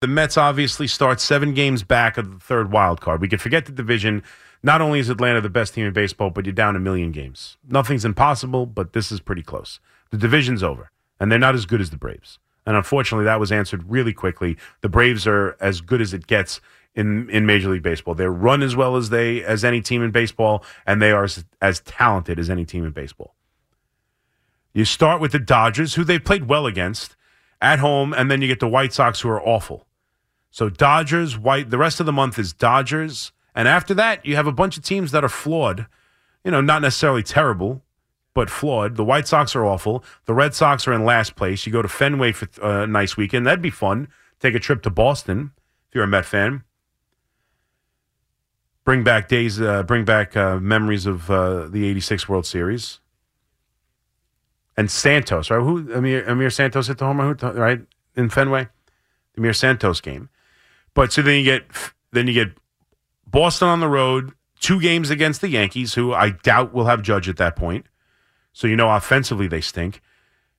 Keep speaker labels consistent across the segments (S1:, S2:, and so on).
S1: The Mets obviously start seven games back of the third wild card. We could forget the division. Not only is Atlanta the best team in baseball, but you're down a million games. Nothing's impossible, but this is pretty close. The division's over, and they're not as good as the Braves. And unfortunately, that was answered really quickly. The Braves are as good as it gets in, in Major League Baseball. They run as well as they as any team in baseball, and they are as, as talented as any team in baseball. You start with the Dodgers, who they've played well against at home, and then you get the White Sox, who are awful. So Dodgers, White. The rest of the month is Dodgers, and after that, you have a bunch of teams that are flawed. You know, not necessarily terrible, but flawed. The White Sox are awful. The Red Sox are in last place. You go to Fenway for uh, a nice weekend. That'd be fun. Take a trip to Boston if you're a Met fan. Bring back days. Uh, bring back uh, memories of uh, the '86 World Series. And Santos, right? Who Amir, Amir Santos hit the homer, right in Fenway, the Amir Santos game. But so then you get then you get Boston on the road, two games against the Yankees, who I doubt will have Judge at that point. So you know offensively they stink.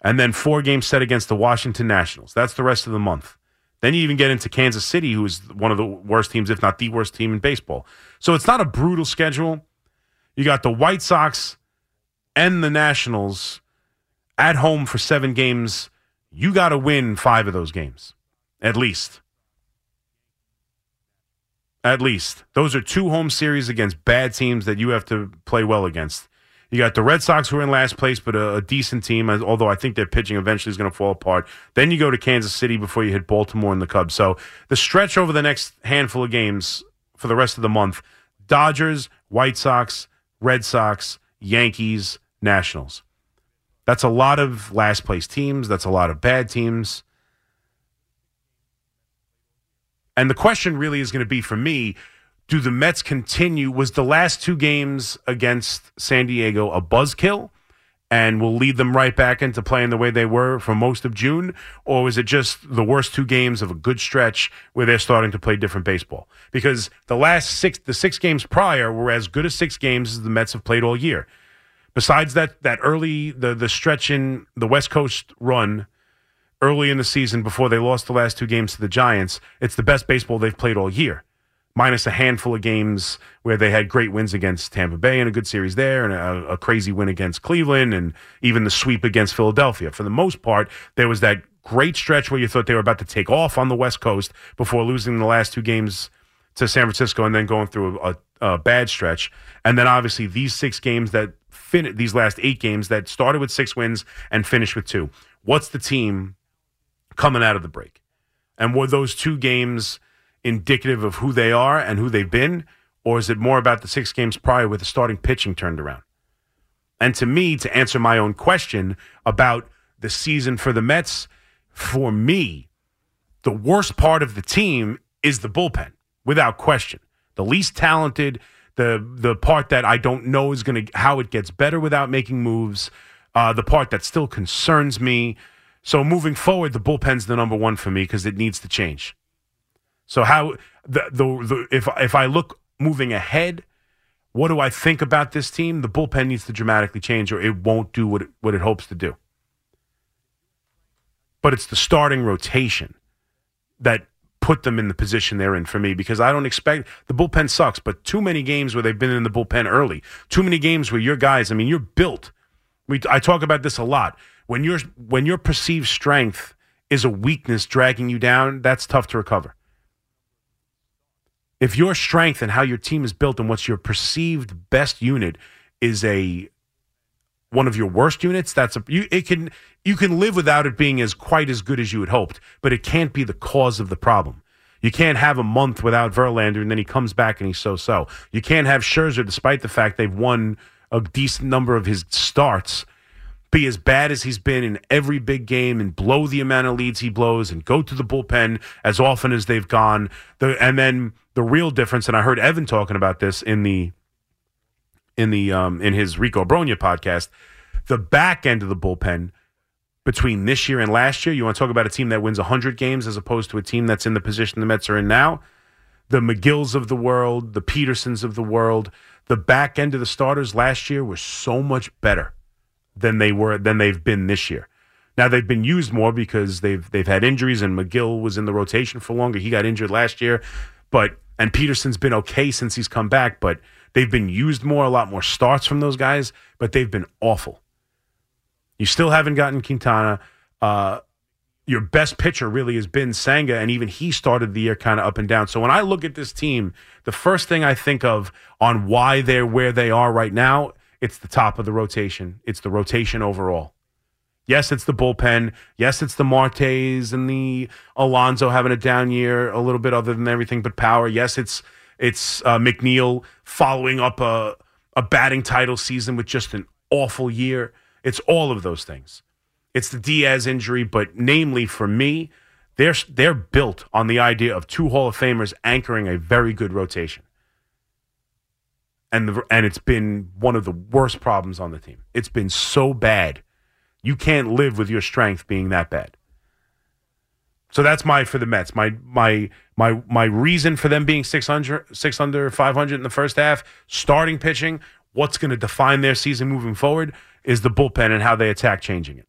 S1: And then four games set against the Washington Nationals. That's the rest of the month. Then you even get into Kansas City, who is one of the worst teams, if not the worst team in baseball. So it's not a brutal schedule. You got the White Sox and the Nationals at home for seven games. You got to win five of those games, at least. At least. Those are two home series against bad teams that you have to play well against. You got the Red Sox who are in last place, but a, a decent team, although I think their pitching eventually is going to fall apart. Then you go to Kansas City before you hit Baltimore and the Cubs. So the stretch over the next handful of games for the rest of the month Dodgers, White Sox, Red Sox, Yankees, Nationals. That's a lot of last place teams. That's a lot of bad teams. And the question really is going to be for me do the Mets continue? Was the last two games against San Diego a buzzkill and will lead them right back into playing the way they were for most of June? Or was it just the worst two games of a good stretch where they're starting to play different baseball? Because the last six, the six games prior were as good as six games as the Mets have played all year. Besides that, that early, the, the stretch in the West Coast run early in the season before they lost the last two games to the Giants, it's the best baseball they've played all year minus a handful of games where they had great wins against Tampa Bay and a good series there, and a, a, crazy win against Cleveland, and even the sweep against Philadelphia. For the most part, there was that great stretch where you thought they were about to take off on the West Coast before losing the last two games to San Francisco and then going through a, a, a bad stretch. And then obviously these six games that fin- these last eight games that started with six wins and finished with two. What's the team coming out of the break? And were those two games indicative of who they are and who they've been? Or is it more about the six games prior with the starting pitching turned around? And to me, to answer my own question about the season for the Mets, for me, the worst part of the team is the bullpen, without question. The least talented, the the part that I don't know is going to how it gets better without making moves, uh, the part that still concerns me. So moving forward, the bullpen's the number one for me because it needs to change. So how the, the the if if I look moving ahead, what do I think about this team? The bullpen needs to dramatically change, or it won't do what it, what it hopes to do. But it's the starting rotation that put them in the position they're in for me because I don't expect the bullpen sucks, but too many games where they've been in the bullpen early, too many games where your guys, I mean, you're built. We I talk about this a lot. When your when your perceived strength is a weakness dragging you down, that's tough to recover. If your strength and how your team is built and what's your perceived best unit is a one of your worst units that's a you it can you can live without it being as quite as good as you had hoped but it can't be the cause of the problem. You can't have a month without Verlander and then he comes back and he's so so you can't have Scherzer despite the fact they've won a decent number of his starts be as bad as he's been in every big game and blow the amount of leads he blows and go to the bullpen as often as they've gone. The, and then the real difference, and I heard Evan talking about this in the in the um, in his Rico Brogna podcast, the back end of the bullpen between this year and last year. You want to talk about a team that wins 100 games as opposed to a team that's in the position the Mets are in now? The Megills of the world, the Petersons of the world, the back end of the starters last year was so much better than they were than they've been this year. Now they've been used more because they've they've had injuries and Megill was in the rotation for longer. He got injured last year, but and Peterson's been okay since he's come back, but they've been used more, a lot more starts from those guys, but they've been awful. You still haven't gotten Quintana. Uh, your best pitcher really has been Senga, and even he started the year kind of up and down. So when I look at this team, the first thing I think of on why they're where they are right now, it's the top of the rotation. It's the rotation overall. Yes, it's the bullpen. Yes, it's the Martes and the Alonso having a down year, a little bit other than everything but power. Yes, it's it's uh, McNeil following up a a batting title season with just an awful year. It's all of those things. It's the Diaz injury, but namely for me, they're they're built on the idea of two Hall of Famers anchoring a very good rotation. And the, and it's been one of the worst problems on the team. It's been so bad. You can't live with your strength being that bad. So that's my for the Mets. My my my my reason for them being 600 6 under 500 in the first half, starting pitching, what's going to define their season moving forward is the bullpen and how they attack changing it.